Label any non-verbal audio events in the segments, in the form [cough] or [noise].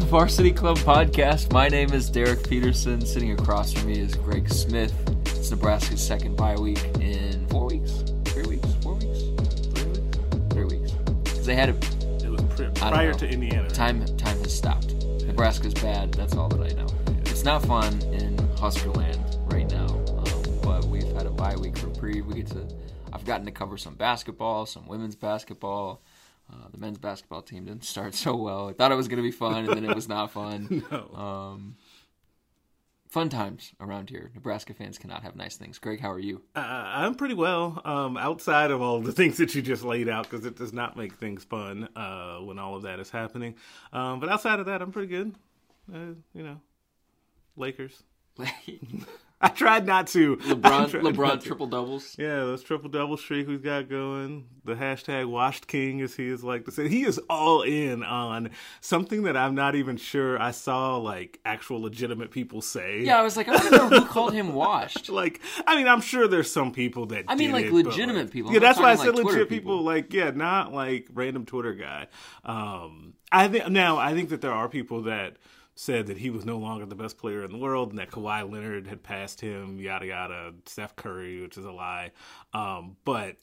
the Varsity Club podcast. My name is Derek Peterson. Sitting across from me is Greg Smith. It's Nebraska's second bye week in four weeks, three weeks, four weeks, three weeks, three weeks. Because they had a It was pri- prior know. to Indiana. time. Time has stopped. Nebraska's bad. That's all that I know. It's not fun in Huskerland right now. Um, but we've had a bye week reprieve. We get to. I've gotten to cover some basketball, some women's basketball. Uh, the men's basketball team didn't start [laughs] so well. I thought it was going to be fun, and then it was not [laughs] fun. No. Um, fun times around here. Nebraska fans cannot have nice things. Greg, how are you? Uh, I'm pretty well. Um, outside of all the [laughs] things that you just laid out, because it does not make things fun uh, when all of that is happening. Um, but outside of that, I'm pretty good. Uh, you know, Lakers. [laughs] I tried not to. LeBron, LeBron to. triple doubles. Yeah, those triple double streak we've got going. The hashtag washed king, as he is like to say. He is all in on something that I'm not even sure I saw like actual legitimate people say. Yeah, I was like, I don't know who called him washed. [laughs] like I mean, I'm sure there's some people that I mean, like, it, legitimate like- people. Yeah, I'm not that's why I said like, legit people. people. Like, yeah, not like random Twitter guy. Um, I think now I think that there are people that said that he was no longer the best player in the world and that Kawhi Leonard had passed him. Yada yada. Steph Curry, which is a lie. Um, but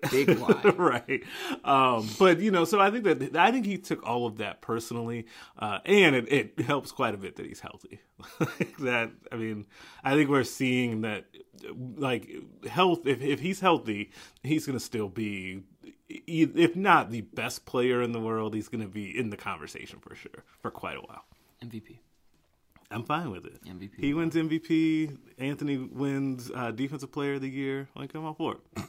[laughs] Big lie. [laughs] right. Um, but you know, so I think that I think he took all of that personally, uh, and it, it helps quite a bit that he's healthy. [laughs] that I mean, I think we're seeing that like health. If if he's healthy, he's going to still be, if not the best player in the world, he's going to be in the conversation for sure for quite a while. MVP. I'm fine with it. MVP. He wins MVP. Anthony wins uh, Defensive Player of the Year. Like, I'm all for it.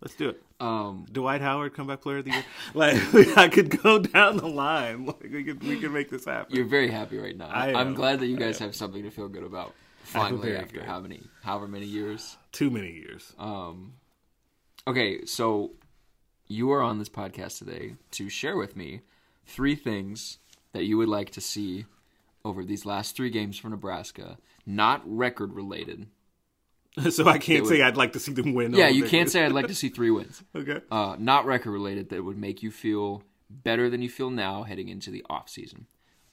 Let's do it. Um, Dwight Howard, comeback player of the year. [laughs] Like [laughs] I could go down the line. [laughs] Like we could we could make this happen. you're very happy right now. I I'm glad that you guys have something to feel good about. Finally, after good. how many, however many years. Too many years. Um, okay, so you are on this podcast today to share with me three things that you would like to see over these last three games for Nebraska, not record related. [laughs] so I can't It say I'd like to see them win. Yeah, you can't say I'd like to [laughs] see three wins. Okay. uh, not record related that would make you feel better than you feel now heading into the off season.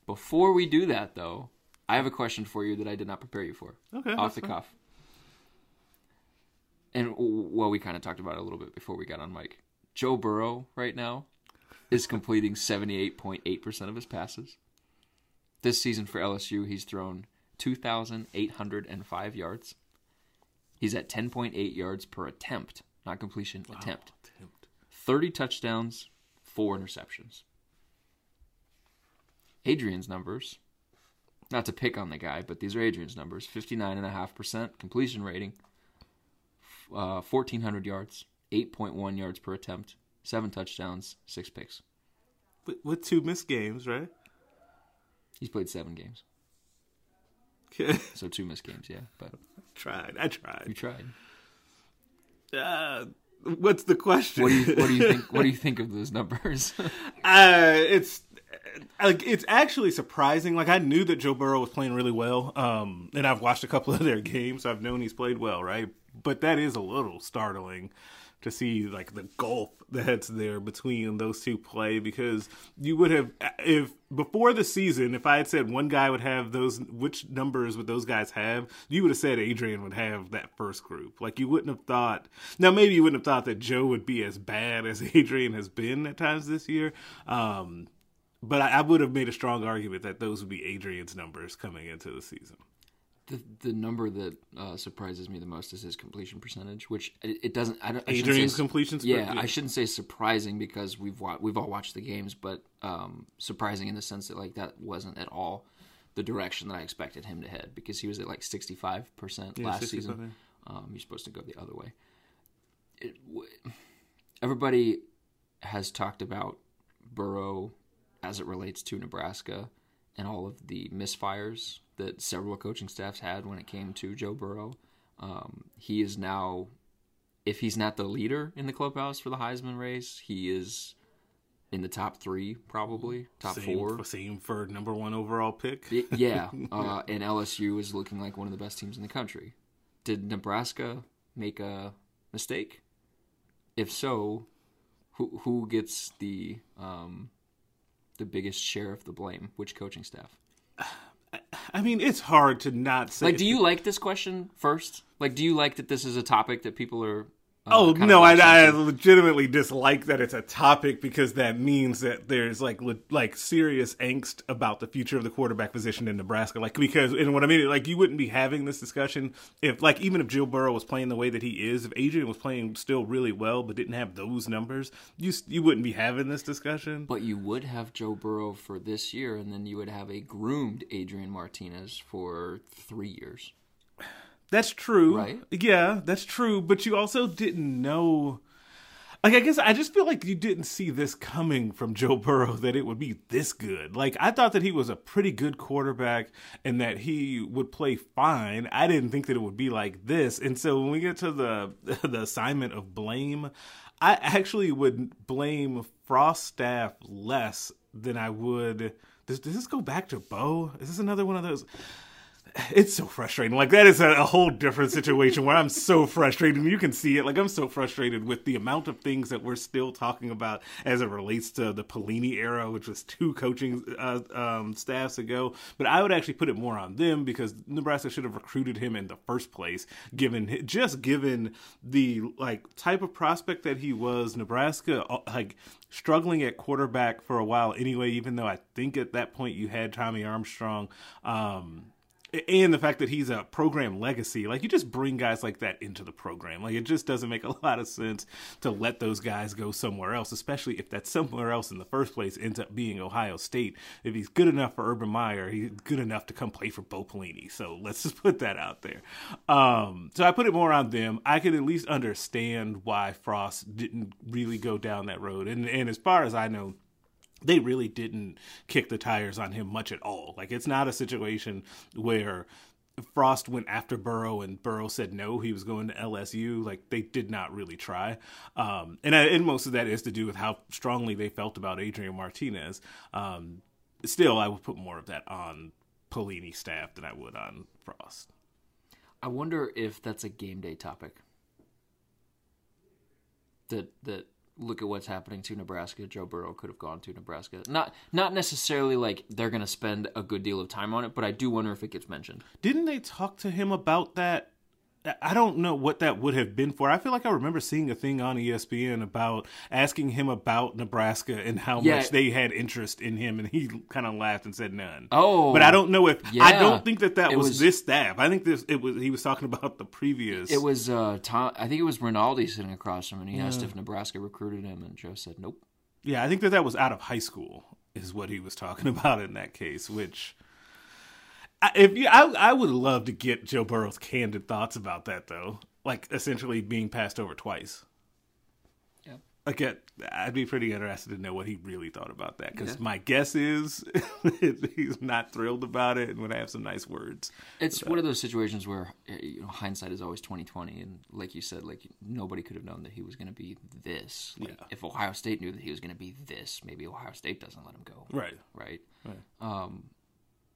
Before we do that, though, I have a question for you that I did not prepare you for. Okay, off the fine. cuff. And well, we kind of talked about it a little bit before we got on mic. Joe Burrow right now is completing seventy eight point eight percent of his passes. This season for LSU, he's thrown two thousand eight hundred and five yards. He's at ten point eight yards per attempt, not completion, attempt. 30 touchdowns, four interceptions. Adrian's numbers, not to pick on the guy, but these are Adrian's numbers 59.5% completion rating, uh, 1,400 yards, 8.1 yards per attempt, seven touchdowns, six picks. With, with two missed games, right? He's played seven games, Okay. [laughs] so two missed games, yeah, but tried. I tried. you tried. tried. Uh, what's the question? What do you what do you think? [laughs] What do you think of those numbers? [laughs] Uh, it's like it's actually surprising. Like I knew that Joe Burrow was playing really well, um, and I've watched a couple of their games. So I've known he's played well, right? But that is a little startling to see like the gulf that's there between those two play because you would have if before the season if I had said one guy would have those which numbers would those guys have you would have said Adrian would have that first group. Like you wouldn't have thought now maybe you wouldn't have thought that Joe would be as bad as [laughs] Adrian has been at times this year um but I, I would have made a strong argument that those would be Adrian's numbers coming into the season The the number that uh, surprises me the most is his completion percentage, which it, it doesn't. I don't. I Adrian's say- completion Yeah. I shouldn't say surprising because we've wa- we've all watched the games, but um, surprising in the sense that like that wasn't at all the direction that I expected him to head because he was at like sixty five percent last 65, season. Um, you're supposed to go the other way. It, w- everybody has talked about Burrow as it relates to Nebraska and all of the misfires that several coaching staffs had when it came to Joe Burrow. Um, he is now, if he's not the leader in the clubhouse for the Heisman race, he is in the top three, probably top Same, four. Same for number one overall pick. Yeah, [laughs] uh, and LSU is looking like one of the best teams in the country. Did Nebraska make a mistake? If so, who who gets the um, the biggest share of the blame? Which coaching staff? I mean, it's hard to not say. Like, do you like this question first? Like, do you like that this is a topic that people are? Uh, Oh no, I, I legitimately dislike that it's a topic because that means that there's like le- like serious angst about the future of the quarterback position in Nebraska. Like because and what I mean, like you wouldn't be having this discussion if like even if Joe Burrow was playing the way that he is, if Adrian was playing still really well but didn't have those numbers, you you wouldn't be having this discussion. But you would have Joe Burrow for this year, and then you would have a groomed Adrian Martinez for three years. That's true. Right? Yeah, that's true. But you also didn't know. Like, I guess I just feel like you didn't see this coming from Joe Burrow [laughs] that it would be this good. Like, I thought that he was a pretty good quarterback and that he would play fine. I didn't think that it would be like this. And so when we get to the [laughs] the assignment of blame, I actually would blame Frost staff less than I would. Does, does this go back to Bo? Is this another one of those? It's so frustrating. Like that is a, a whole different situation where I'm so frustrated, you can see it. Like I'm so frustrated with the amount of things that we're still talking about as it relates to the Pelini era, which was two coaching uh, um, staffs ago. But I would actually put it more on them because Nebraska should have recruited him in the first place, given just given the like type of prospect that he was. Nebraska uh, like struggling at quarterback for a while anyway. Even though I think at that point you had Tommy Armstrong. Um, and the fact that he's a program legacy like you just bring guys like that into the program. Like it just doesn't make a [laughs] lot of sense to let those guys go somewhere else especially if that somewhere else in the first place ends up being ohio state. If he's good enough for urban meyer he's good enough to come play for bo pelini. So let's just [laughs] put that out there. Um, so i put it more on them. I could at least understand why frost didn't really go down that road. And, and as far as i know they really didn't kick the tires on him much at all. Like it's not a situation where Frost went after Burrow and Burrow said no, he was going to LSU. Like they did not really try, um, and and most of that is to do with how strongly they felt about Adrian Martinez. Um, still, I would put more of that on Pelini staff than I would on Frost. I wonder if that's a game day topic. That that look at what's happening to Nebraska. Joe Burrow could have gone to Nebraska. Not not necessarily like they're going to spend a good deal of time on it, but I do wonder if it gets mentioned. Didn't they talk to him about that? I don't know what that would have been for. I feel like I remember seeing a thing on ESPN about asking him about Nebraska and how Yeah. much they had interest in him, and he kind of laughed and said none. Oh, but I don't know if I don't think that that was, was- this staff. I think this it was he was talking about the previous. It was uh, Tom. I think it was Rinaldi sitting across from him, and he asked if Nebraska recruited him, and Joe said nope. Yeah, I think that that was out of high school is what he was talking [laughs] about in that case. Which, if you, I, I would love to get Joe Burrow's candid thoughts about that though. Like essentially being passed over twice. Yeah. Like it, I'd be pretty interested to know what he really thought about that because Yeah. my guess is [laughs] he's not thrilled about it and would have some nice words. It's one of those situations where uh, you know hindsight is always twenty twenty, and like you said, like nobody could have known that he was going to be this. Like, Yeah. If Ohio State knew that he was going to be this, maybe Ohio State doesn't let him go. Right. Right. Um,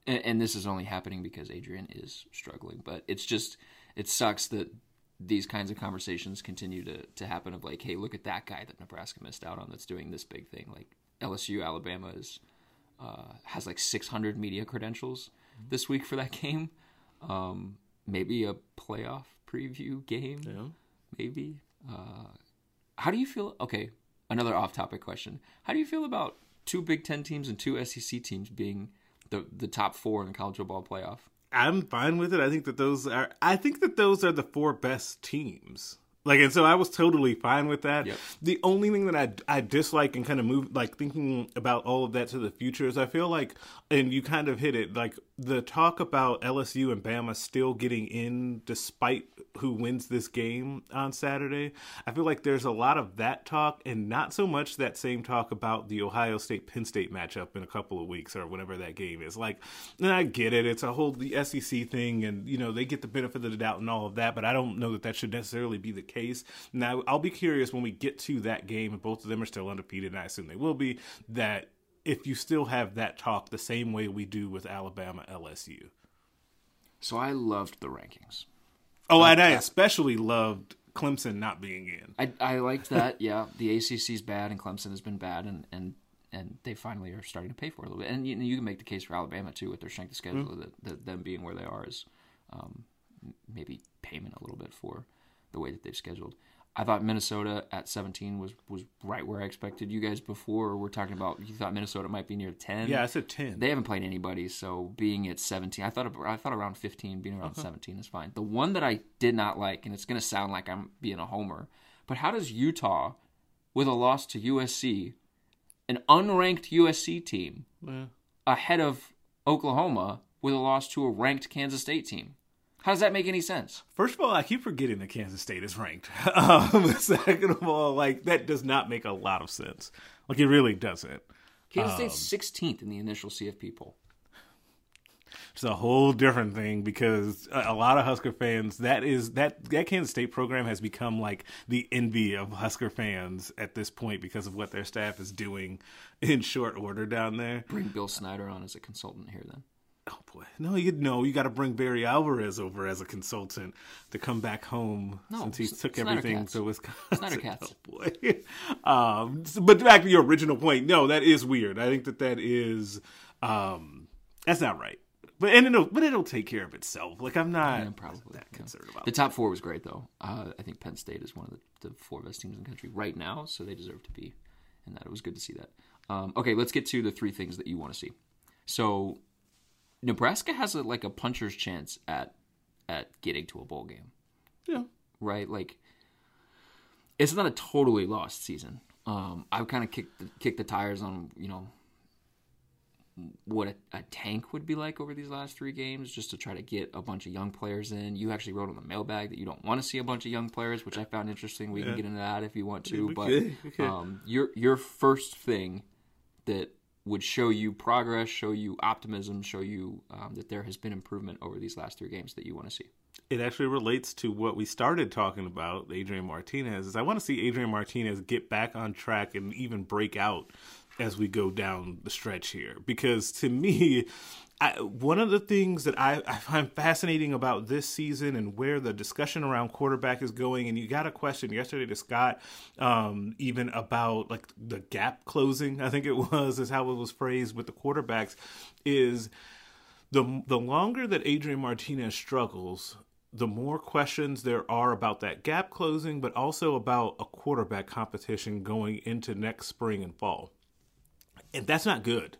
and, and this is only happening because Adrian is struggling. But it's just it sucks that these kinds of conversations continue to to happen. Of like, hey, look at that guy that Nebraska missed out on that's doing this big thing. Like LSU, Alabama is uh, has like 600 media credentials this week for that game. Um, maybe a playoff preview game. Maybe. Uh, how do you feel? Okay, another off-topic question. How do you feel about two Big Ten teams and two SEC teams being the the top four in the college football playoff? I'm fine with it. I think that those are I think that those are the four best teams. Like and so I was totally fine with that. Yep. The only thing that I I dislike and kind of move like thinking about all of that to the future is I feel like and you kind of hit it like the talk about LSU and Bama still getting in despite who wins this game on Saturday. I feel like there's a lot of that talk and not so much that same talk about the Ohio State Penn State matchup in a couple of weeks or whenever that game is. Like, and I get it. It's a whole the SEC thing and you know, they get the benefit of the doubt and all of that, but I don't know that that should necessarily be the case. Now, I'll be curious when we get to that game and both of them are still undefeated and I assume they will be that if you still have that talk the same way we do with Alabama LSU. So I loved the rankings. Oh, and I especially loved Clemson not being in. I I liked that. [laughs] yeah, the ACC is bad and Clemson has been bad, and and and they finally are starting to pay for it a little bit. And you, you can make the case for Alabama too with their strength of schedule Mm-hmm. that, that them being where they are is um, maybe payment a little bit for the way that they've scheduled. I thought Minnesota at 17 was was right where I expected. You guys before were talking about you thought Minnesota might be near 10. Yeah, I said 10. They haven't played anybody, so being at 17, I thought I thought around 15, being around uh-huh. 17 is fine. The one that I did not like, and it's going to sound like I'm being a homer, but how does Utah, with a loss to USC, an unranked USC team, ahead of Oklahoma with a loss to a ranked Kansas State team? How does that make any sense? First of all, I keep forgetting that Kansas State is ranked. [laughs] Um, second of all, like that does not make a lot of sense. Like it really doesn't. Kansas State's 16th in the initial CFP poll. It's a whole different thing because a lot of Husker fans that is that that Kansas State program has become like the envy of Husker fans at this point because of what their staff is doing in short order down there. Bring Bill Snyder on as a consultant here then. Oh boy, no, you know you got to bring Barry Alvarez over as a consultant to come back home No, since he took everything to Wisconsin. Cats. [laughs] Oh boy, um, but back to your original point. No, that is weird. I think that that is um, that's not right. But and it'll but it'll take care of itself. Like I'm not Yeah, probably. that yeah. concerned about. The top four was great, though. Uh, I think Penn State is one of the, the four best teams in the country right now, so they deserve to be in that. It was good to see that. Um, okay, let's get to the three things that you want to see. So, Nebraska has a, like a puncher's chance at at getting to a bowl game, yeah. right? Like, it's not a totally lost season. Um, I've kind of kicked the, kicked the tires on you know what a, a tank would be like over these last three games, just to try to get a bunch of young players in. You actually wrote on the mailbag that you don't want to see a bunch of young players, which I found interesting. We can get into that if you want to, we but we um, your your first thing that would show you progress, show you optimism, show you um, that there has been improvement over these last three games that you want to see. It actually relates to what we started talking about, Adrian Martinez. Is I want to see Adrian Martinez get back on track and even break out as we go down the stretch here. Because to me, I, one of the things that I, I find fascinating about this season and where the discussion around quarterback is going, and you got a question yesterday to Scott, um, even about like the gap closing. I think it [laughs] was is how it was phrased with the quarterbacks. Is the the longer that Adrian Martinez struggles, the more questions there are about that gap closing, but also about a quarterback competition going into next spring and fall. And that's not good.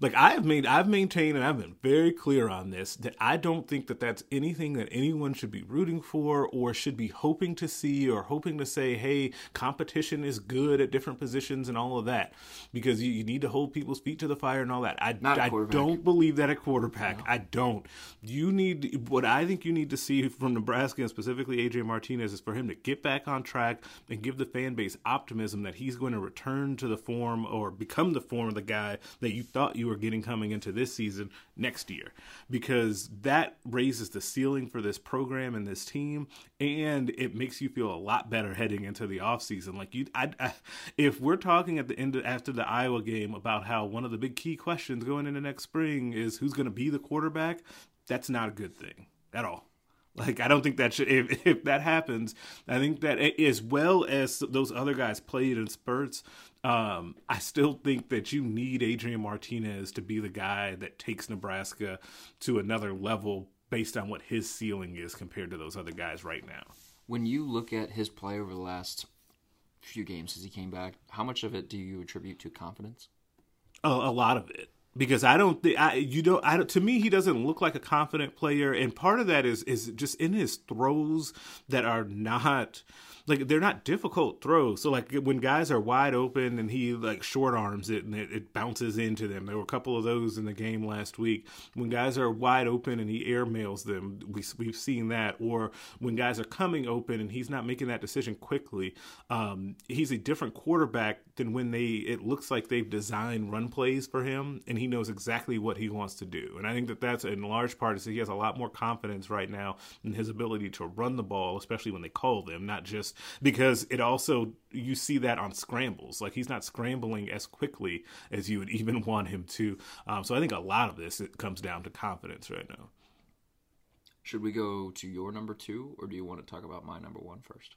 Like I've made, I've maintained, and I've been very clear on this that I don't think that that's anything that anyone should be rooting for or should be hoping to see or hoping to say, "Hey, competition is good at different positions and all of that," because you, you need to hold people's feet to the fire and all that. I, I don't believe that at quarterback. I don't. You need what I think you need to see from Nebraska and specifically Adrian Martinez is for him to get back on track and give the fan base optimism that he's going to return to the form or become the form of the guy that you thought you were getting coming into this season next year. Because that raises the ceiling for this program and this team and it makes you feel a lot better heading into the offseason. Like you I, I, if we're talking at the end of, after the Iowa game about how one of the big key questions going into next spring is who's going to be the quarterback that's not a good thing at all like I don't think that should if, [laughs] if that happens, I think that as well as those other guys played in spurts, um, I still think that you need Adrian Martinez to be the guy that takes Nebraska to another level based on what his ceiling is compared to those other guys right now. When you look at his play over the last few games as he came back, how much of it do you attribute to confidence? A, a lot of it because I don't think I you don't I to me he doesn't look like a confident player. And part of that is is just in his throws that are not like they're not difficult throws. So like when guys are wide open and he like short arms it and it, it bounces into them. There were a couple of those in the game last week. When guys are wide open and he airmails them, we we've seen that. Or when guys are coming open and he's not making that decision quickly, um, he's a different quarterback than when they it looks like they've designed run plays for him and he knows exactly what he wants to do. And I think that that's in large part is that he has a lot more confidence right now in his ability to run the ball, especially when they call them, not just because it also you see that on scrambles. Like he's not scrambling as quickly as you would [laughs] even want him to. Um, so I think a lot of this it comes down to confidence right now. Should we go to your number two, or do you want to talk about my number one first?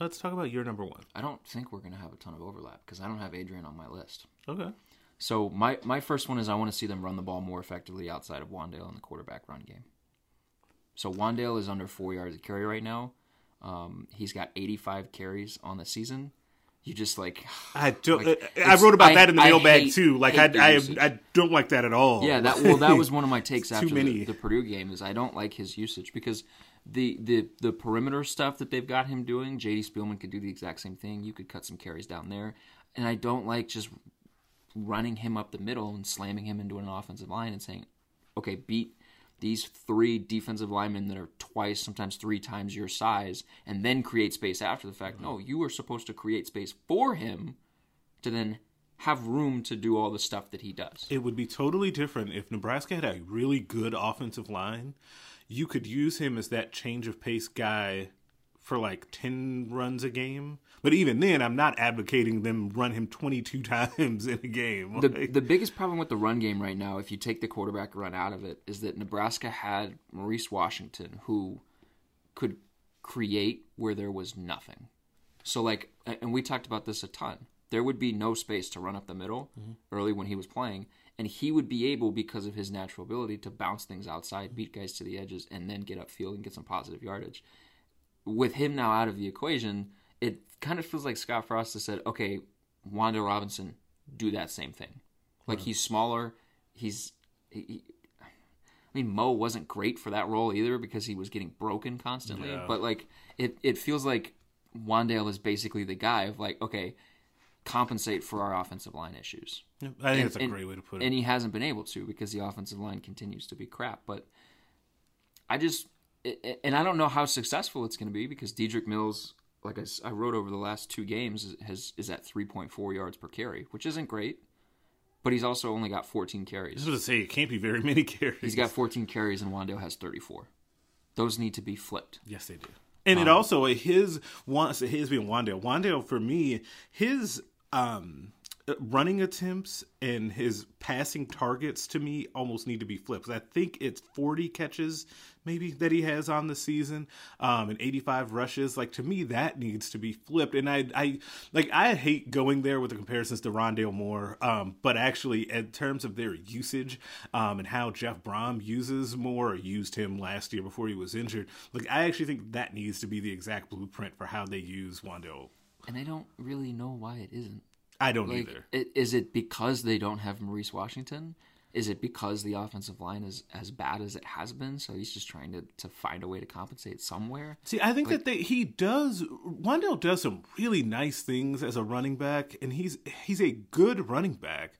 Let's talk about your number one. I don't think we're going to have a ton of overlap because I don't have Adrian on my list. Okay. So my my first one is I want to see them run the ball more effectively outside of Wandale in the quarterback run game. So Wandale is under four yards of carry right now. Um, he's got 85 carries on the season. You just like [sighs] I don't. Like, I wrote about I- that in the mailbag hate- too. Like I, I. I don't like that at all. Yeah, that well, that was [laughs] one of my takes after the, the Purdue game. Is I don't like his usage because the the the perimeter stuff that they've got him doing. J.D. Spielman could do the exact same thing. You could cut some carries down there, and I don't like just running him up the middle and slamming him into an offensive line and saying, "Okay, beat." These three defensive linemen that are twice, sometimes three times your size, and then create space after the fact. No, you were supposed to create space for him to then have room to do all the stuff that he does. It would be totally different if Nebraska had a really good offensive line. You could use him as that change of pace guy for like 10 runs a game. But even then, I'm not advocating them run him 22 [laughs] times in a game. the Like, the biggest problem with the run game right now, if you take the quarterback run out of it, is that Nebraska had Maurice Washington who could create where there was nothing. So like, and we talked about this a ton. There would be no space to run up the middle mm-hmm. early when he was playing, and he would be able, because of his natural ability, to bounce things outside, beat guys to the edges, and then get upfield and get some positive yardage. With him now out of the equation, it kind of feels like Scott Frost has said, "Okay, Wandale Robinson, do that same thing." Like he's smaller, he's. He, I mean, Mo wasn't great for that role either because he was getting broken constantly. Yeah. But like, it it feels like Wandale is basically the guy of like, okay, compensate for our offensive line issues. I think And- that's a and- great way to put it. And he hasn't been able to because the offensive line continues to be crap. But I just, and I don't know how successful it's going to be because Dedrick Mills, like I wrote over the last two games, is- has is at 3.4 yards per carry, which isn't great. But he's also only got 14 carries. I was going to say, it can't be very many carries. He's got 14 carries and Wandale has 34. Those need to be flipped. Yes, they do. And it also his wants his being Wandale. Wandale for me, his um running attempts and his passing targets to me almost need to be flipped. I think it's 40 catches maybe that he has on the season um and 85 rushes like to me that needs to be flipped and I I like I hate going there with the comparisons to Rondale Moore um but actually in terms of their usage um and how Jeff Brohm uses Moore or used him last year before he was injured like I actually think that needs to be the exact blueprint for how they use Wandale And I don't really know why it isn't. I don't Like, either i- is it because they don't have Maurice Washington? Is it because the offensive line is as bad as it has been? So he's just trying to, to find a way to compensate somewhere. See, I think that they, he does. Wandale does some really nice things as a running back, and he's he's a good running back.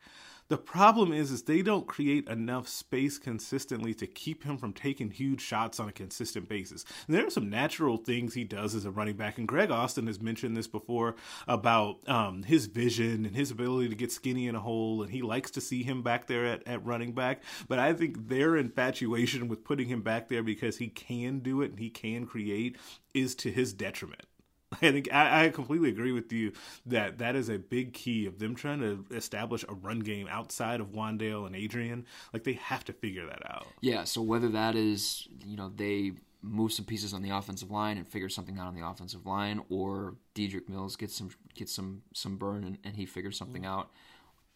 The problem is, is they don't create enough space consistently to keep him from taking huge shots on a consistent basis. And there are some natural things he does as a running back, and Greg Austin has mentioned this before about um, his vision and his ability to get skinny in a hole, and he likes to see him back there at, at running back. But I think their infatuation with putting him back there because he can do it and he can create is to his detriment. [laughs] I think I, I completely agree with you that that is a big key of them trying to establish a run game outside of Wandale and Adrian. Like they have to figure that out. Yeah, so whether that is, you know, they move some pieces on the offensive line and figure something out on the offensive line, or Dedrick Mills gets some gets some some burn and, and he figures something mm-hmm. out.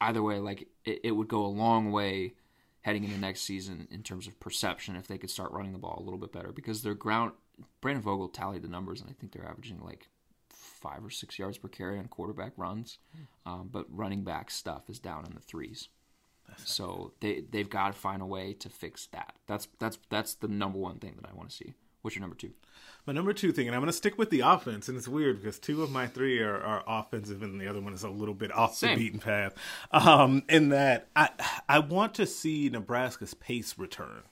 Either way, like it, it would go a long way heading into next season in terms of perception if they could start running the ball a little bit better because their ground Brandon Vogel tallied the numbers and I think they're averaging like five or six yards per carry on quarterback runs, um, but running back stuff is down in the threes. So they they've got to find a way to fix that. That's that's that's the number one thing that I want to see. What's your number two? My number two thing, and I'm going to stick with the offense, and it's weird because two of my three are, are offensive, and the other one is a little bit off Same. the beaten path. Um, in that, I I want to see Nebraska's pace return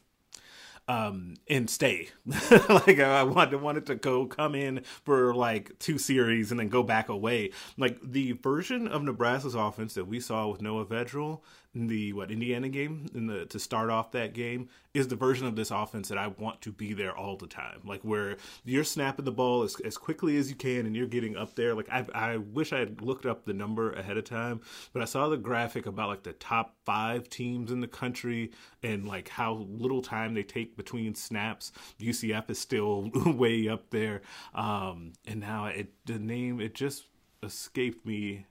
um, and stay. [laughs] like I wanted wanted to go come in for like two series and then go back away. Like the version of Nebraska's offense that we saw with Noah Vedral in the what Indiana game in the to start off that game is the version of this offense that I want to be there all the time. Like where you're snapping the ball as, as quickly as you can and you're getting up there. Like I I wish I had looked up the number ahead of time, but I saw the graphic about like the top five teams in the country and like how little time they take between snaps. UCF is still [laughs] way up there, um, and now it the name it just escaped me.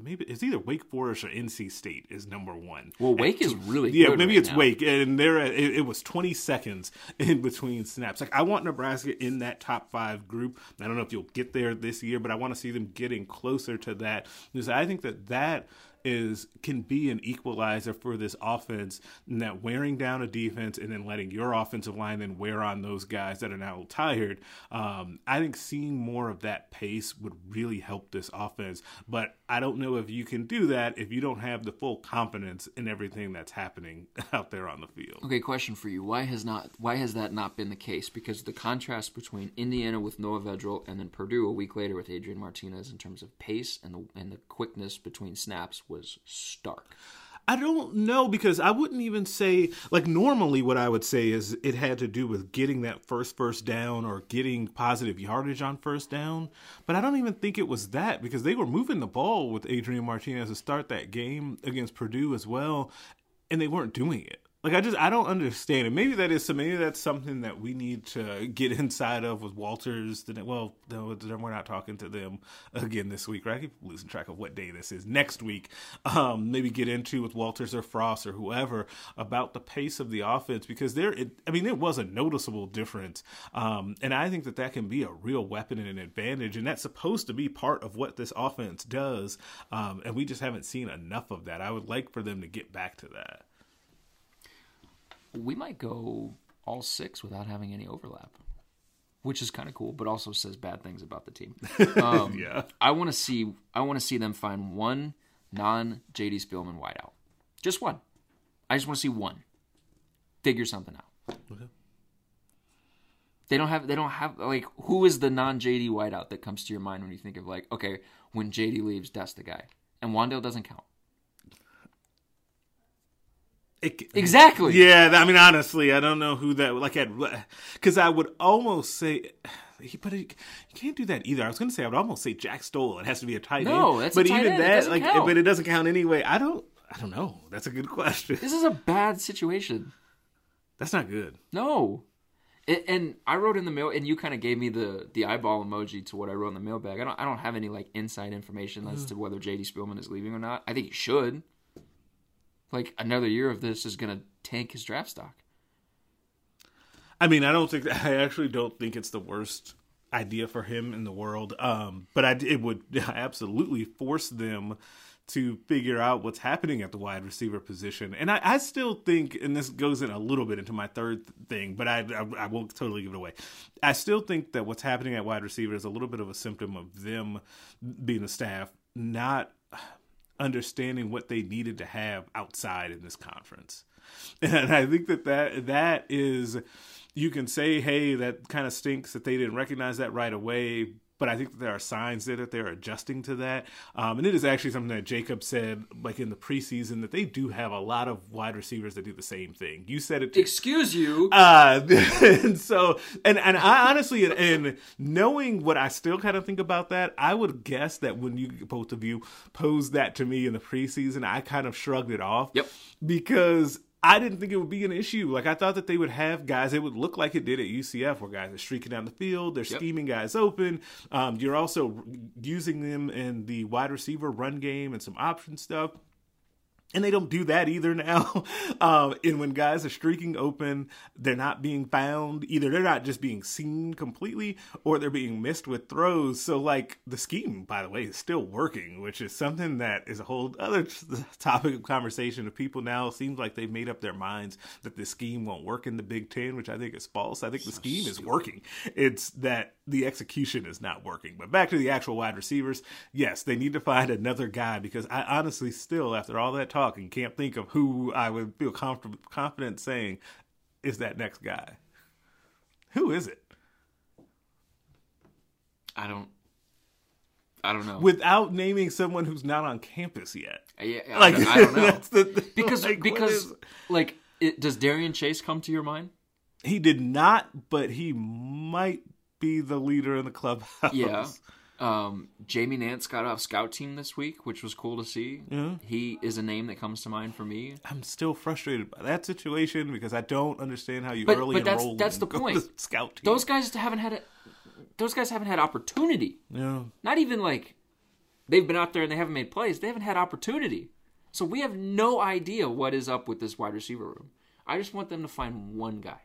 Maybe it's either Wake Forest or NC State is number one. Well, Wake is really yeah. maybe right it's now. Wake, and they're it, it was twenty seconds in between snaps. Like I want Nebraska in that top five group. I don't know if you'll get there this year, but I want to see them getting closer to that because I think that that is can be an equalizer for this offense and that wearing down a defense and then letting your offensive line then wear on those guys that are now tired. Um, I think seeing more of that pace would really help this offense. But I don't know if you can do that if you don't have the full confidence in everything that's happening [laughs] out there on the field. Okay, question for you: Why has not why has that not been the case? Because the contrast between Indiana with Noah Vedral and then Purdue a week later with Adrian Martinez in terms of pace and the and the quickness between snaps was stark. I don't know because I wouldn't even say like normally what I would say is it had to do with getting that first first down or getting positive yardage on first down, but I don't even think it was that because they were moving the ball with Adrian Martinez to start that game against Purdue as well, and they weren't doing it. Like I just I don't understand it. Maybe that is so. Maybe that's something that we need to get inside of with Walters. Today. Well, we're not talking to them again this week, right? I keep losing track of what day this is. Next week, um, maybe get into with Walters or Frost or whoever about the pace of the offense because there. It, I mean, there was a noticeable difference, um, and I think that that can be a real weapon and an advantage, and that's supposed to be part of what this offense does. Um, and we just haven't seen enough of that. I would like for them to get back to that. We might go all six without having any overlap, which is kind of cool, but also says bad things about the team. [laughs] Um, Yeah. I want to see I want to see them find one non JD Spielman wideout, just one. I just want to see one. Figure something out. Okay. They don't have. They don't have like who is the non JD wideout that comes to your mind when you think of like okay when JD leaves that's the guy and Wandale doesn't count. It, Exactly. Yeah, I mean, honestly, I don't know who that like at because uh, I would almost say, he, but he, you can't do that either. I was going to say I would almost say Jack Stoll. It has to be a tight No, end. that's a but tight even end. That, like, count. but it doesn't count anyway. I don't. I don't know. That's a good question. This is a bad situation. That's not good. No. And, and I wrote in the mail, and you kind of gave me the the eyeball emoji to what I wrote in the mailbag. I don't I don't have any like inside information as mm. to whether JD Spielman is leaving or not. I think he should. Like another year of this is gonna tank his draft stock. I mean, I don't think [laughs] I actually don't think it's the worst idea for him in the world. Um, but I, it would [laughs] absolutely force them to figure out what's happening at the wide receiver position. And I, I still think, and this goes in a little bit into my third thing, but I, I, I won't totally give it away. I still think that what's happening at wide receiver is a little bit of a symptom of them being the staff not understanding what they needed to have outside in this conference. [laughs] And I think that that, that is, you can say, hey, that kind of stinks that they didn't recognize that right away. But I think that there are signs that they're adjusting to that. Um, and it is actually something that Jacob said, like in the preseason, that they do have a lot of wide receivers that do the same thing. You said it. Too. Excuse you. Uh, [laughs] and so, and and I honestly, and, and knowing what I still kind of think about that, I would guess that when you both of you posed that to me in the preseason, I kind of shrugged it off. Yep. Because I didn't think it would be an issue. Like I thought that they would have guys. It would look like it did at UCF, where guys are streaking down the field, they're Yep. scheming guys open. Um, you're also using them in the wide receiver run game and some option stuff. And they don't do that either now. Um, [laughs] and when guys are streaking open, they're not being found. Either they're not just being seen completely, or they're being missed with throws. So, like the scheme, by the way, is still working, which is something that is a whole other [laughs] topic of conversation. Of people now seems like they've made up their minds that the scheme won't work in the Big Ten, which I think is false. I think the scheme is working. It's that the execution is not working. But back to the actual wide receivers, yes, they need to find another guy because I honestly still, after all that talking, can't think of who I would feel comfortable, confident saying is that next guy. Who is it? I don't. I don't know. Without naming someone who's not on campus yet. yeah, I, Like don't, I don't [laughs] know the because Like, because like it, does Darien Chase come to your mind? he did not, but he might be the leader in the clubhouse. Yeah. Um, Jamie Nance got off scout team this week, which was cool to see. Yeah. He is a name that comes to mind for me. I'm still frustrated by that situation because I don't understand how you But- early but that's- enroll that's the [laughs] point. scout team. Those guys haven't had a, those guys haven't had opportunity. yeah. Not even like they've been out there and they haven't made plays. They haven't had opportunity. So we have no idea what is up with this wide receiver room. I just want them to find one guy.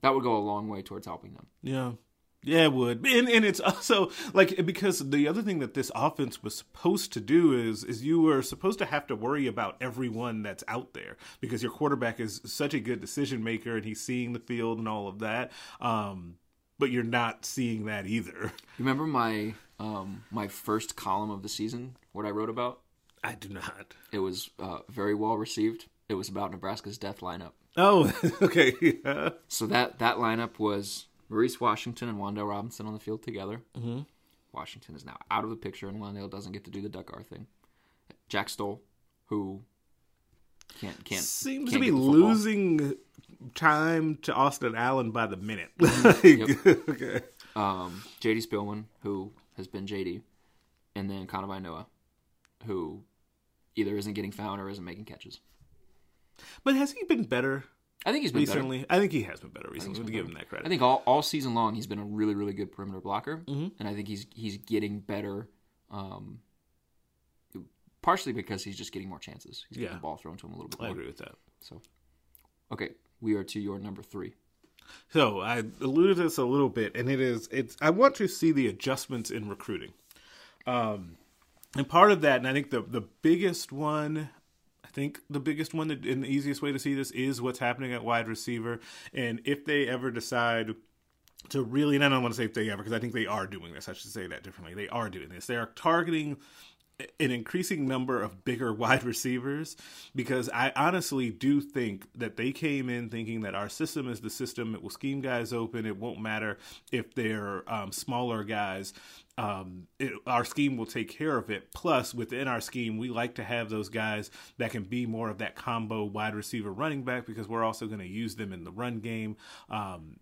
That would go a long way towards helping them. Yeah. Yeah, it would. And and it's also like because the other thing that this offense was supposed to do is is you were supposed to have to worry about everyone that's out there because your quarterback is such a good decision maker and he's seeing the field and all of that. Um but you're not seeing that either. [laughs] You remember my um, my first column of the season? What I wrote about? I do not. It was uh, very well received. It was about Nebraska's death lineup. Oh, [laughs] okay. Yeah. So that that lineup was Maurice Washington and Wandale Robinson on the field together. Mm-hmm. Washington is now out of the picture, and Wandale doesn't get to do the duck R thing. Jack Stoll, who can't can't Seems can't to be losing time to Austin Allen by the minute. [laughs] Like, okay. Um, JD Spielman, who has been JD, and then Kanawai Noa, who either isn't getting found or isn't making catches. But has he been better I think he's been better. I think he has been better recently. he's To been give him that credit. I think all, all season long he's been a really really good perimeter blocker, Mm-hmm. and I think he's he's getting better. Um, partially because he's just getting more chances. He's getting Yeah. the ball thrown to him a little bit I agree with that. So, okay, we are to your number three. So I alluded to this a little bit, and it is it's. I want to see the adjustments in recruiting, um, and part of that, and I think the the biggest one. I think the biggest one that, and the easiest way to see this is what's happening at wide receiver, and if they ever decide to really, and I don't want to say if they ever, because I think they are doing this. I should say that differently. They are doing this. They are targeting an increasing number of bigger [laughs] wide receivers because I honestly do think that they came in thinking that our system is the system. It will scheme guys open. It won't matter if they're um, smaller guys. Um, it, our scheme will take care of it. Plus, within our scheme, we like to have those guys that can be more of that combo wide receiver running back because we're also going to use them in the run game. Um,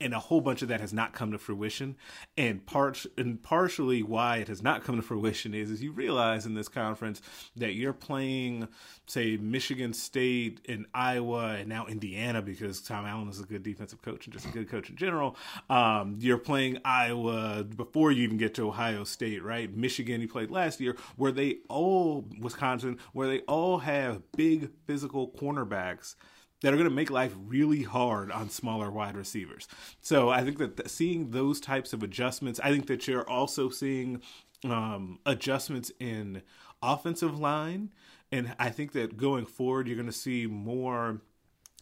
and a whole bunch of that has not come to fruition. And part and partially why it has not come to fruition is is you realize in this conference that you're playing, say, Michigan State and Iowa and now Indiana because Tom Allen is a good defensive coach and just a good coach in general. Um, you're playing Iowa before you even get to Ohio State, right? Michigan you played last year, where they all Wisconsin, where they all have big physical cornerbacks that are going to make life really hard on smaller wide receivers. So I think that th- seeing those types of adjustments, I think that you're also seeing um, adjustments in offensive line, and I think that going forward, you're going to see more.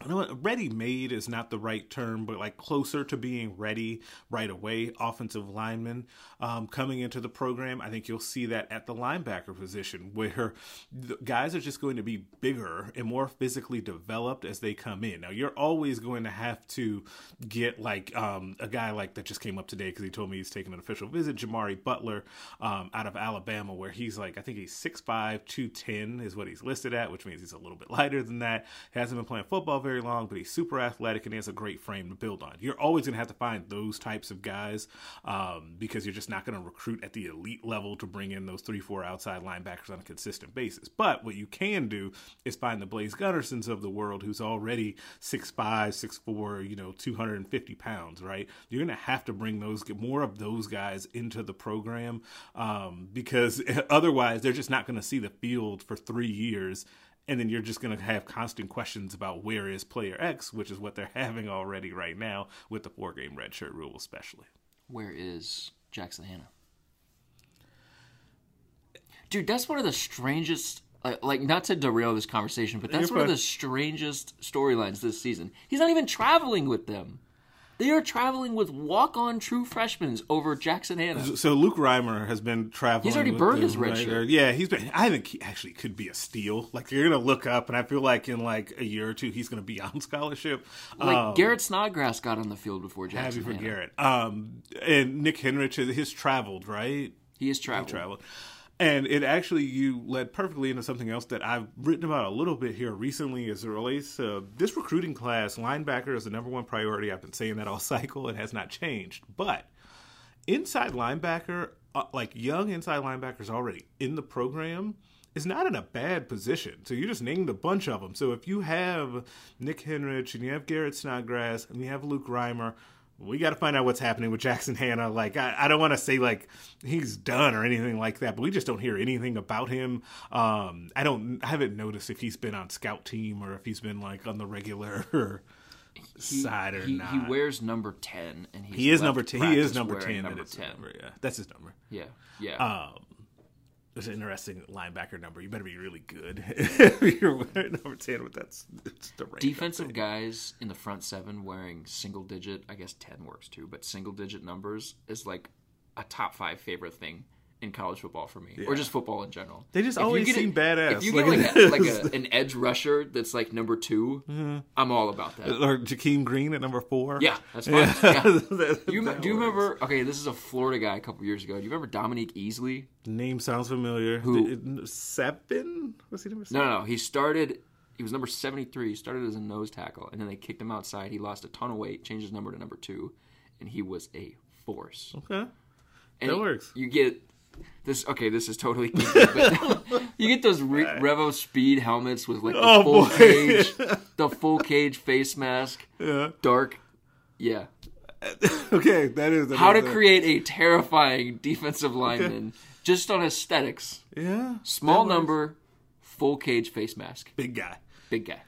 I know ready made is not the right term, but like closer to being ready right away. Offensive linemen um, coming into the program. I think you'll see that at the linebacker position [laughs] where the guys are just going to be bigger and more physically developed as they come in. Now, you're always going to have to get like um, a guy like that just came up today because he told me he's taking an official visit, Jamari Butler um, out of Alabama, where he's like, I think he's 6'5, 210 is what he's listed at, which means he's a little bit lighter than that. He hasn't been playing football very long, but he's super athletic and he has a great frame to build on. You're always going to have to find those types of guys um, because you're just not going to recruit at the elite level to bring in those three, four outside linebackers on a consistent basis. But what you can do is find the Blaise Gunnersons of the world who's already 6'5, 6'4, you know, 250 pounds, right? You're going to have to bring those, get more of those guys into the program um, because [laughs] otherwise they're just not going to see the field for three years and then you're just going to have constant questions about where is player X, which is what they're [laughs] having already right now with the four game red shirt rule, especially. Where is Jackson Hannah? Dude, that's one of the strangest. Like, like not to derail this conversation, but that's one of the strangest storylines this season. He's not even traveling with them. They are traveling with walk-on true freshmen over Jackson Hannah. So Luke Reimer has been traveling. He's already burned his red right? shirt. Yeah, he's been. I think he actually could be a steal. Like you're gonna look up, and I feel like in like a year or two, he's gonna be on [laughs] scholarship. Like Um, Garrett Snodgrass got on the field before Jackson. happy for Hannah. Garrett. Um, and Nick Henrich has traveled, right? He is traveling. traveled. And it actually you led perfectly into something else that I've written about a little bit here recently as it relates to this recruiting class. Linebacker is the number one priority. I've been saying that all [laughs] cycle. It has not changed. But inside linebacker, uh, like young inside linebackers already in the program, is not in a bad position. So you just named a bunch of them. So if you have Nick Henrich and you have Garrett Snodgrass and you have Luke Reimer, we got to find out what's happening with Jackson Hannah. Like, I, I don't want to say like he's done or anything like that, but we just don't hear anything about him. Um, I don't, I haven't noticed if he's been on scout team or if he's been like on the regular [laughs] side or He, not. he wears number ten, and he's He is number ten. He is number ten. Number That is ten. Number, yeah, that's his number. Yeah, yeah. Um, it's an interesting linebacker number. You better be really good. [laughs] You're wearing number ten, but that's it's the range. Defensive guys in the front seven wearing single digit, I guess 10 works too, but single digit numbers is like a top five favorite thing in college football for me, or just football in general. They just If you always get seem it- badass. If you Like, get like, it a, like a, [laughs] an edge rusher that's like number 2 Mm-hmm. I'm all about that. or Jakeem Green at number four. Yeah, that's fine. Yeah. [laughs] That- You, that do you works. remember? Okay, this is a Florida guy a couple years ago. Do you remember Dominique Easley? Name sounds familiar. Who? The- seven? Was he number No, seven? no, no. He started. He was number seventy three. He started as a nose tackle, and then they kicked him outside. He lost a ton of weight, changed his number to number two, and he was a force. Okay. And That works. You get this. Okay, this is totally. geeky, but [laughs] you get those Re- Revo Speed helmets with like the Oh, full boy. cage, [laughs] the full cage face mask, Yeah. dark. Yeah. [laughs] Okay, that is how to a- create a terrifying defensive lineman just on aesthetics. Yeah. Small that works. number, full cage face mask, big guy big guy.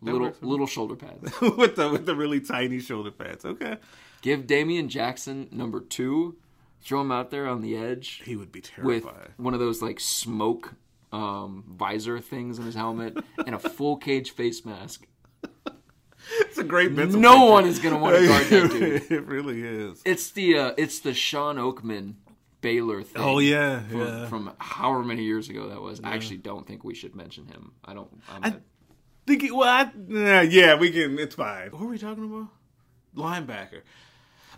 Little little shoulder pads. with the with the really tiny shoulder pads. Okay. Give Damian Jackson number two. Throw him out there on the edge He would be terrified. with one of those like smoke um, visor things in his helmet and a full cage face mask. It's a great mental No picture. one is gonna want to guard that dude. [laughs] it really is. It's the uh, it's the Shawn Oakman Baylor thing. Oh yeah, From, yeah. from however many years ago that was. I actually don't think we should mention him. I don't. I'm I- not- Think it, well, I, yeah, yeah, we can. It's fine. What are we talking about? Linebacker.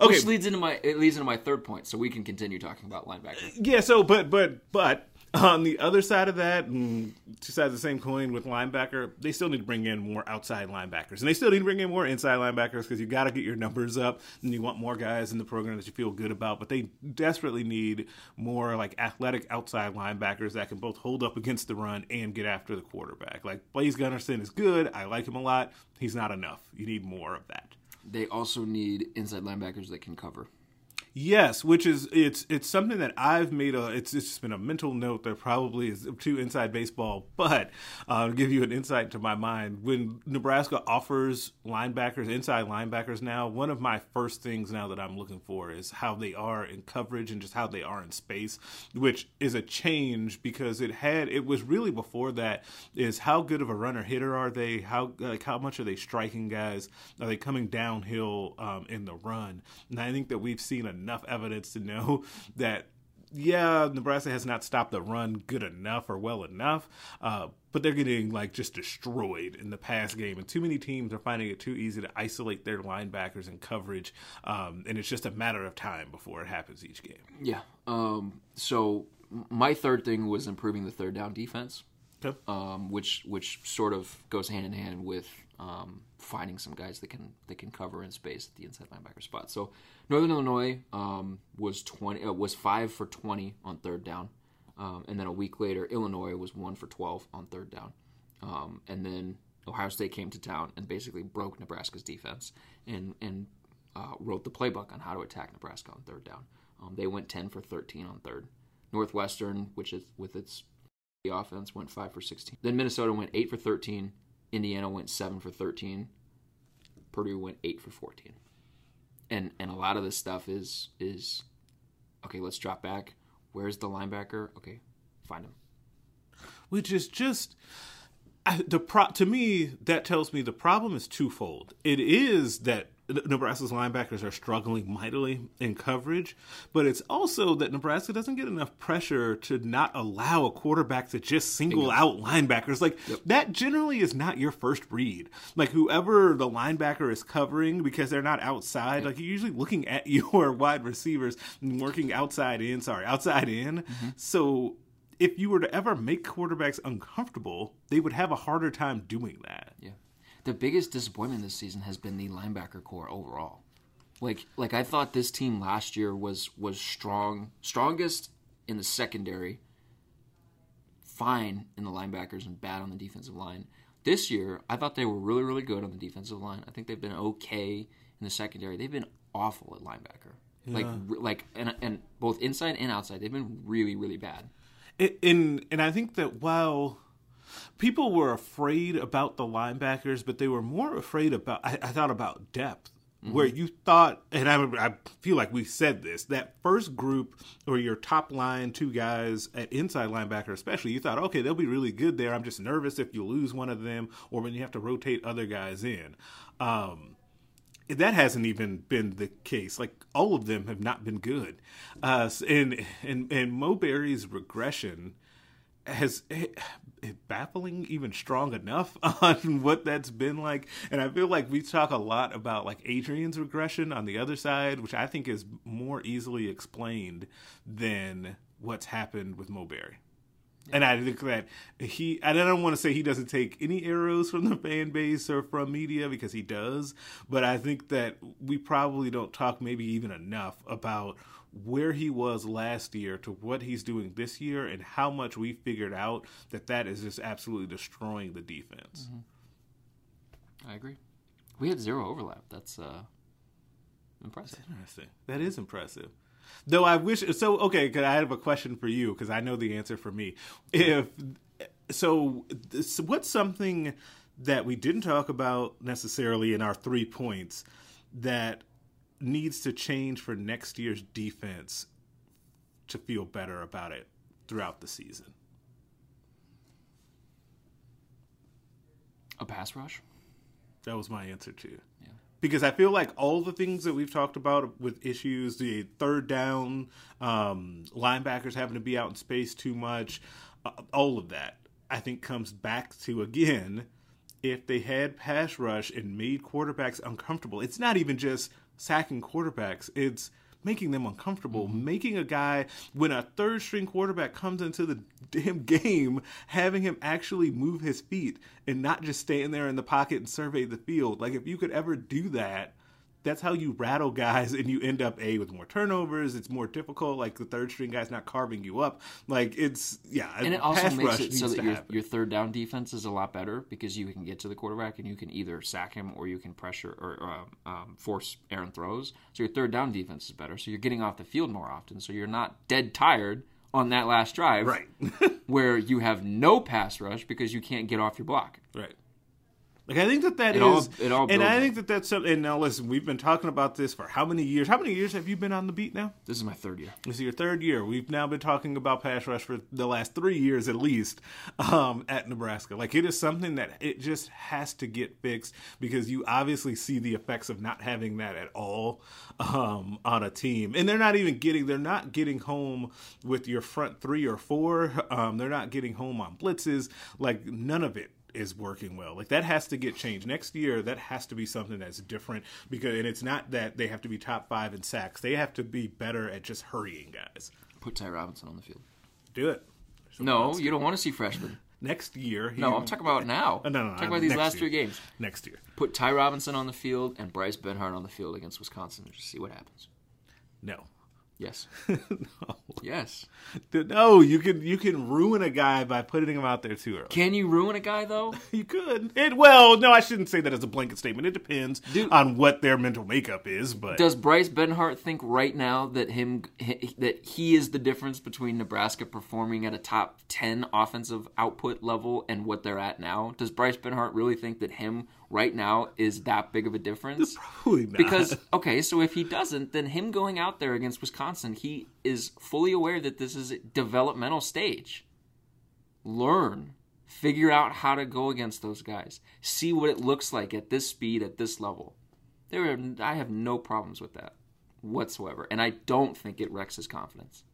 Okay, Which leads into my it leads into my third point, so we can continue talking about linebacker. yeah. So, but, but, but on the other side of that, two sides of the same coin with linebacker, they still need to bring in more outside linebackers, and they still need to bring in more inside linebackers because you got to get your numbers up, and you want more guys in the program that you feel good about. But they desperately need more like athletic outside linebackers that can both hold up against the run and get after the quarterback. Like Blaise Gunnerson is good. I like him a lot. He's not enough. You need more of that. They also need inside linebackers that can cover. Yes, which is it's it's something that I've made a it's it's been a mental note that probably is too inside baseball, but uh, give you an insight to my mind, when Nebraska offers linebackers, inside linebackers now, one of my first things now that I'm looking for is how they are in coverage and just how they are in space, which is a change because it had it was really before that is how good of a runner hitter are they? How like how much are they striking guys? Are they coming downhill um, in the run? And I think that we've seen enough evidence to know [laughs] that yeah, Nebraska has not stopped the run good enough or well enough, uh, but they're getting like just destroyed in the pass game, and too many teams are finding it too easy to isolate their linebackers and coverage, um, and it's just a matter of time before it happens each game. Yeah. Um, so my third thing was improving the third down defense, Okay. um, which which sort of goes hand in hand with um, finding some guys that can that can cover in space at the inside linebacker spot. So Northern Illinois um, was twenty uh, was five for twenty on third down, um, and then a week later Illinois was one for twelve on third down, um, and then Ohio State came to town and basically broke Nebraska's defense and and uh, wrote the playbook on how to attack Nebraska on third down. Um, they went ten for thirteen on third. Northwestern, which is with its offense went 5 for 16. Then Minnesota went 8 for 13. Indiana went 7 for 13. Purdue went 8 for 14. And and a lot of this stuff is is okay, let's drop back. Where's the linebacker? Okay, find him. which is just the pro to me that tells me the problem is twofold. It is that Nebraska's linebackers are struggling mightily in coverage, but it's also that Nebraska doesn't get enough pressure to not allow a quarterback to just single out linebackers. Like that generally is not your first read. Like whoever the linebacker is covering because they're not outside, like you're usually looking at [laughs] your wide receivers and working outside in, sorry, outside in. Mm-hmm. So if you were to ever make quarterbacks uncomfortable, they would have a harder time doing that. Yeah. The biggest disappointment this season has been the linebacker core overall. Like like I thought this team last year was was strong, strongest in the secondary, fine in the linebackers and bad on the defensive line. This year, I thought they were really really good on the defensive line. I think they've been okay in the secondary. They've been awful at linebacker. Like like and and both inside and outside, they've been really really bad. It, and and I think that while people were afraid about the linebackers, but they were more afraid about I, I thought about depth. Where you thought, and I, I feel like we said this, that first group or your top line two guys at inside linebacker, especially, you thought, okay, they'll be really good there. I'm just nervous if you lose one of them or when you have to rotate other guys in. Um, that hasn't even been the case. Like all of them have not been good. Uh, and and and Mo Barry's regression has eh, baffling even strong enough [laughs] on what that's been like. And I feel like we talk a lot about like Adrian's regression on the other side, which I think is more easily explained than what's happened with Mo Barry. And I think that he, I don't want to say he doesn't take any arrows from the fan base or from media because he does, but I think that we probably don't talk maybe even enough about where he was last year to what he's doing this year and how much we figured out that that is just absolutely destroying the defense. I agree. We had zero overlap. That's uh impressive. Interesting. That is impressive. Though I wish so. Okay, 'cause I have a question for you because I know the answer for me. If so, this, what's something that we didn't talk about necessarily in our three points that needs to change for next year's defense to feel better about it throughout the season? A pass rush? That was my answer too. Yeah. Because I feel like all the things that we've talked about with issues, the third down, um, linebackers having to be out in space too much, uh, all of that, I think comes back to again, if they had pass rush and made quarterbacks uncomfortable. It's not even just sacking quarterbacks; it's making them uncomfortable, mm-hmm. making a guy when a third string quarterback comes into the damn game, having him actually move his feet and not just stand there in the pocket and survey the field. Like if you could ever do that, that's how you rattle guys [laughs] and you end up a with more turnovers. It's more difficult. Like the third string guy's not carving you up. Like it's yeah. And it also makes it so that your, your third down defense is a lot better because you can get to the quarterback and you can either sack him or you can pressure or um, um, force Aaron throws. So your third down defense is better. So you're getting off the field more often. So you're not dead tired on that last drive, right, [laughs] where you have no pass rush because you can't get off your block. right. Like I think that that It is, all- it all and I think that that's something. And now listen, we've been talking about this for how many years? How many years have you been on the beat now? This is my third year. This is your third year. We've now been talking about pass rush for the last three years at least um, at Nebraska. Like it is something that it just has to get fixed because you obviously see the effects of not having that at all um, on a team, and they're not even getting. They're not getting home with your front three or four. Um, they're not getting home on blitzes. Like none of it is working well. Like that has to get changed next year. That has to be something that's different because, and it's not that they have to be top five in sacks. They have to be better at just hurrying guys. Put Ty Robinson on the field. Do it No, you don't want to see freshmen. next year. he- No, I'm talking about now. Uh, no, no, I'm talking about these last year. three games. next year. Put Ty Robinson on the field and Bryce Benhart on the field against Wisconsin and just see what happens. No, Yes. [laughs] no. Yes. No, you can you can ruin a guy by putting him out there too early. Can you ruin a guy though? [laughs] You could. It well, no, I shouldn't say that as a blanket statement. It depends Dude. on what their mental makeup is, but Does Bryce Benhart think right now that him that he is the difference between Nebraska performing at a top 10 offensive output level and what they're at now? Does Bryce Benhart really think that him right now is that big of a difference? [laughs] probably not. Because okay, so if he doesn't, then him going out there against Wisconsin, he is fully aware that this is a developmental stage. Learn, figure out how to go against those guys. See what it looks like at this speed, at this level. There, are, I have no problems with that whatsoever, and I don't think it wrecks his confidence.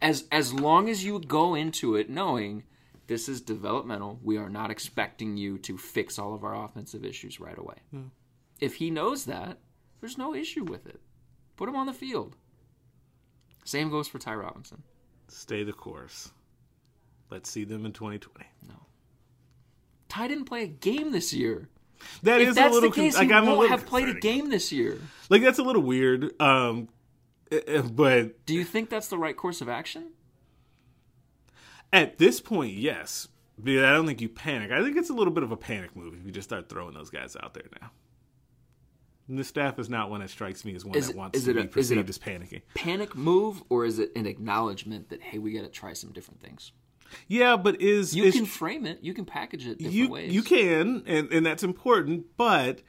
As as long as you go into it knowing this is developmental, we are not expecting you to fix all of our offensive issues right away. If he knows that, there's no issue with it. Put him on the field. Same goes for Ty Robinson. stay the course. Let's see them in 2020. No. Ty didn't play a game this year. That If is that's a little the case, con- like he won't little have played a game this year. Like that's a little weird. Um, [laughs] but Do you think that's the right course of action? At this point, yes. Because I don't think you panic. I think it's a little bit of a panic move if you just start throwing those guys out there now. And the staff is not one that strikes me as one Is that it- wants to it be a- is it perceived a- as panicking. Panic move, or is it an acknowledgement that hey, we got to try some different things? Yeah, but is You is, can frame it. You can package it different you ways. you can, and and that's important. But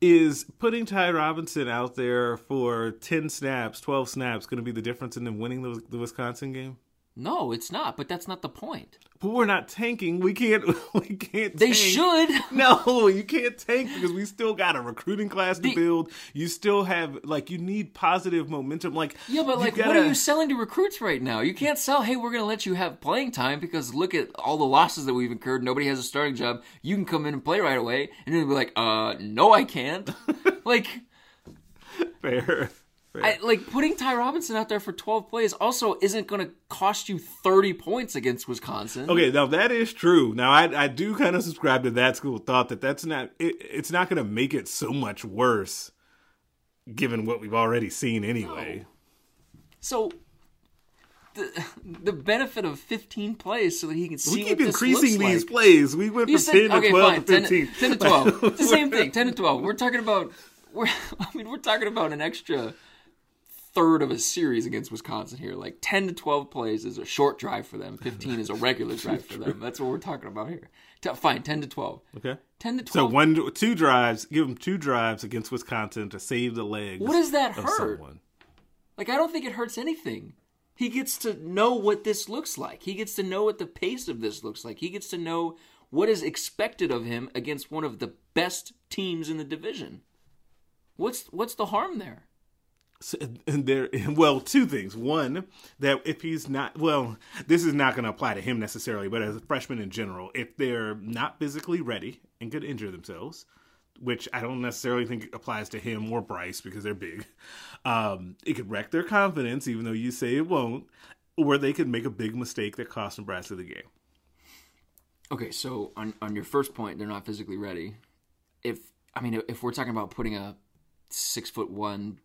is putting Ty Robinson out there for ten snaps, twelve snaps, going to be the difference in them winning the, the Wisconsin game? No, it's not. But that's not the point. But we're not tanking. We can't. [laughs] We can't. They tank. should. [laughs] No, you can't tank because we still got a recruiting class to The- build. You still have like you need positive momentum. Like Yeah, but like, what gotta- are you selling to recruits right now? You can't sell, hey, we're going to let you have playing time because look at all the losses that we've incurred. Nobody has a starting job. You can come in and play right away. And then be like, uh, no, I can't. [laughs] like, fair? I, like putting Ty Robinson out there for 12 plays also isn't going to cost you 30 points against Wisconsin. Okay, now that is true. Now I I do kind of subscribe to that school of thought that that's not it, it's not going to make it so much worse, given what we've already seen anyway. So. The, [laughs] the benefit of 15 plays so that he can see We keep increasing these like. plays. We went You from said ten to okay, twelve fine, to 10, 10 to twelve. [laughs] It's the same thing. Ten to twelve. We're talking about. We're. [laughs] I mean, we're talking about an extra third of a series against Wisconsin here. Like ten to twelve plays is a short drive for them. Fifteen is a regular [laughs] drive for them. That's what we're talking about here. T- fine, ten to twelve. Okay. Ten to 12. So one, two drives. Give them two drives against Wisconsin to save the legs. What does that hurt? someone. Like I don't think it hurts anything. He gets to know what this looks like. He gets to know what the pace of this looks like. He gets to know what is expected of him against one of the best teams in the division. What's what's the harm there? And there, [laughs] well, two things. One, that if he's not, well, this is not going to apply to him necessarily, but as a freshman in general, if they're not physically ready and could injure themselves, which I don't necessarily think applies to him or Bryce because they're big, um, it could wreck their confidence, even though you say it won't, or they could make a big mistake that costs Nebraska the game. Okay, so on on your first point, they're not physically ready. If I mean, if we're talking about putting a six foot one,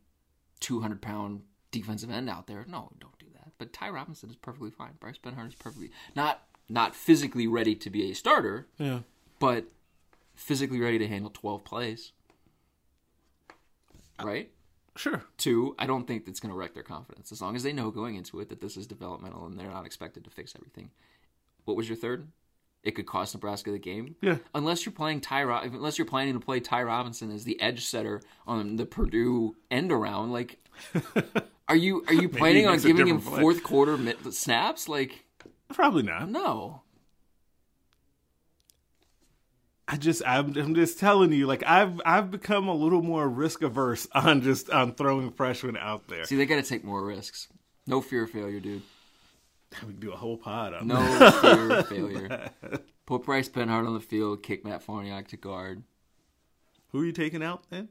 two hundred pound defensive end out there, no, don't do that. But Ty Robinson is perfectly fine. Bryce Benhart is perfectly not not physically ready to be a starter, Yeah. but physically ready to handle twelve plays. Uh, right. Sure. Two, I don't think that's going to wreck their confidence as long as they know going into it that this is developmental and they're not expected to fix everything. What was your third? It could cost Nebraska the game. Yeah. Unless you're playing Ty, unless you're planning to play Ty Robinson as the edge setter on the Purdue end around, like, [laughs] are you are you planning on giving him play. fourth quarter snaps? Like, Probably not. no. I just I'm, I'm just telling you, like I've I've become a little more risk averse on just on throwing freshmen out there. See, they got to take more risks. No fear of failure, dude. We could do a whole pod on No fear of failure. Put Bryce Benhart on the field, kick Matt Farniok to guard. Who are you taking out then?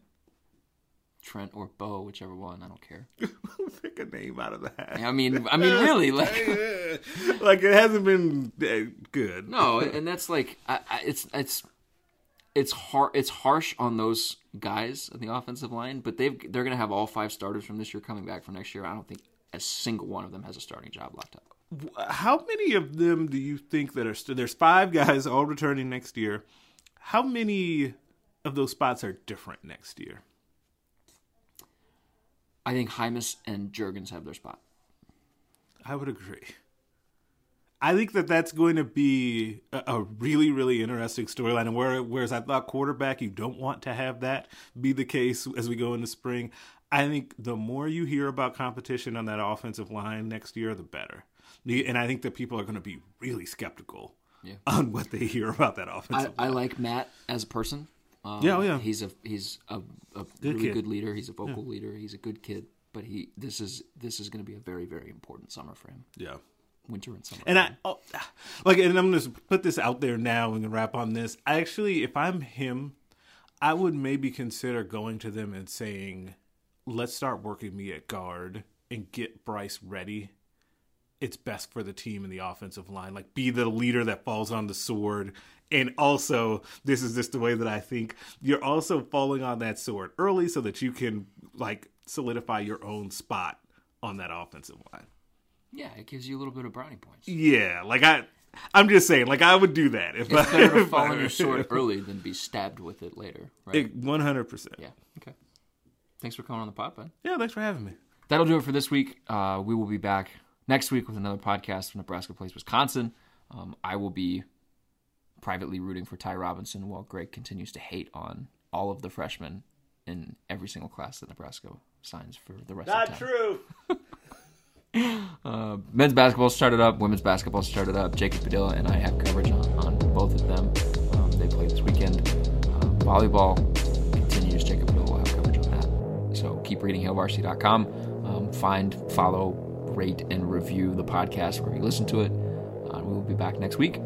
Trent or Bo, whichever one. I don't care. [laughs] Pick a name out of that. I mean, I mean, really, like [laughs] like it hasn't been uh, good. no, and that's like, I, I, it's it's it's hard. It's harsh on those guys on the offensive line, but they've they're going to have all five starters from this year coming back for next year. I don't think a single one of them has a starting job left up. How many of them do you think that are still? There's five guys all returning next year. How many of those spots are different next year? I think Jaimes and Jurgens have their spot. I would agree. I think that that's going to be a, a really, really interesting storyline. And where, whereas I thought quarterback, you don't want to have that be the case as we go into spring. I think the more you hear about competition on that offensive line next year, the better. And I think that people are going to be really skeptical Yeah. on what they hear about that I, offensive I line. like Matt as a person. Um, Yeah, oh, yeah. He's a he's a, a really kid. good leader. He's a vocal leader. He's a good kid. But he this is this is going to be a very very important summer for him. yeah. Winter and summer. And I oh, like, and I'm going to put this out there now and wrap on this. I actually, if I'm him, I would maybe consider going to them and saying, "Let's start working me at guard and get Bryce ready." It's best for the team and the offensive line. Like, be the leader that falls on the sword. And also, this is just the way that I think. You're also falling on that sword early so that you can like solidify your own spot on that offensive line. yeah, it gives you a little bit of brownie points. Yeah, like I, I'm just saying, like I would do that if It's I, better to [laughs] fall on your sword early than be stabbed with it later, right? One hundred percent. yeah. Okay. Thanks for coming on the pod, bud. Yeah, thanks for having me. That'll do it for this week. Uh, we will be back next week with another podcast from Nebraska Plays Wisconsin. Um, I will be privately rooting for Ty Robinson while Greg continues to hate on all of the freshmen in every single class that Nebraska signs for the rest of the time. true. [laughs] Uh, men's basketball started up, women's basketball started up. Jacob Padilla and I have coverage on, on both of them. Um, they play this weekend. Uh, volleyball continues. Jacob Padilla will have coverage on that. So keep reading hailvarsity.com. Um, find, follow, rate, and review the podcast wherever you listen to it. Uh, we will be back next week.